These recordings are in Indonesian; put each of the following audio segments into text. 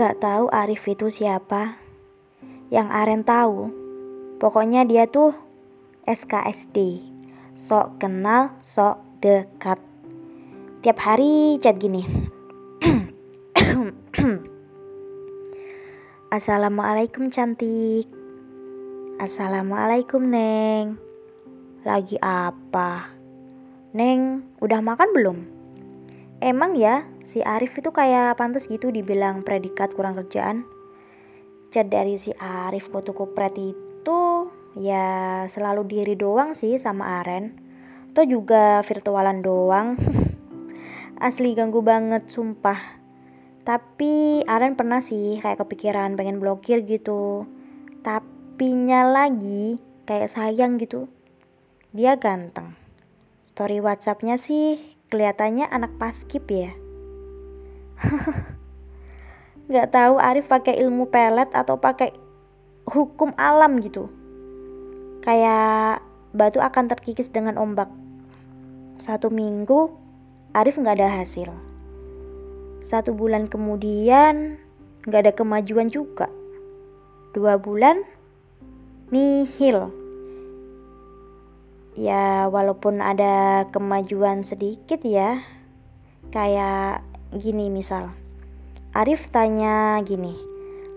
Gak tahu Arif itu siapa. Yang Aren tahu, pokoknya dia tuh SKSD. Sok kenal, sok dekat. Tiap hari chat gini. Assalamualaikum cantik. Assalamualaikum Neng. Lagi apa? Neng, udah makan belum? Emang ya, si Arif itu kayak pantas gitu dibilang predikat kurang kerjaan. Chat dari si Arif foto kupret itu ya selalu diri doang sih sama Aren. Atau juga virtualan doang. Asli ganggu banget sumpah. Tapi Aren pernah sih kayak kepikiran pengen blokir gitu. Tapinya lagi kayak sayang gitu. Dia ganteng. Story WhatsAppnya sih kelihatannya anak paskip ya. Gak tahu Arif pakai ilmu pelet atau pakai hukum alam gitu. Kayak batu akan terkikis dengan ombak. Satu minggu Arif nggak ada hasil. Satu bulan kemudian nggak ada kemajuan juga. Dua bulan nihil ya walaupun ada kemajuan sedikit ya. Kayak gini misal. Arif tanya gini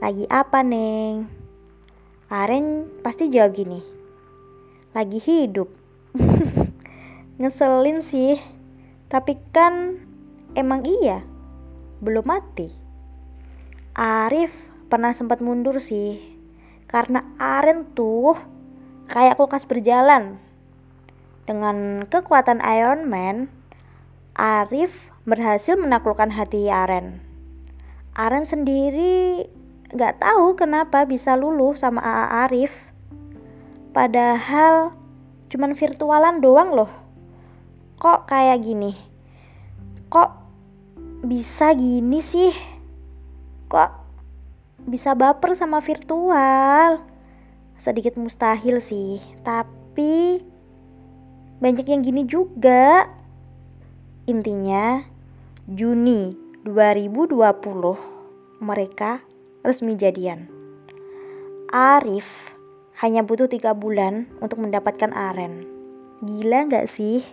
lagi apa neng? Aren pasti jawab gini lagi hidup. Ngeselin sih. Tapi kan emang iya belum mati. Arif pernah sempat mundur sih karena Aren tuh kayak kulkas berjalan dengan kekuatan Iron Man, Arif berhasil menaklukkan hati Aren. Aren sendiri gak tahu kenapa bisa luluh sama AA Arif. Padahal cuman virtualan doang loh. Kok kayak gini? Kok bisa gini sih? Kok bisa baper sama virtual? Sedikit mustahil sih, tapi banyak yang gini juga. Intinya, Juni 2020 mereka resmi jadian. Arif hanya butuh tiga bulan untuk mendapatkan Aren. Gila gak sih?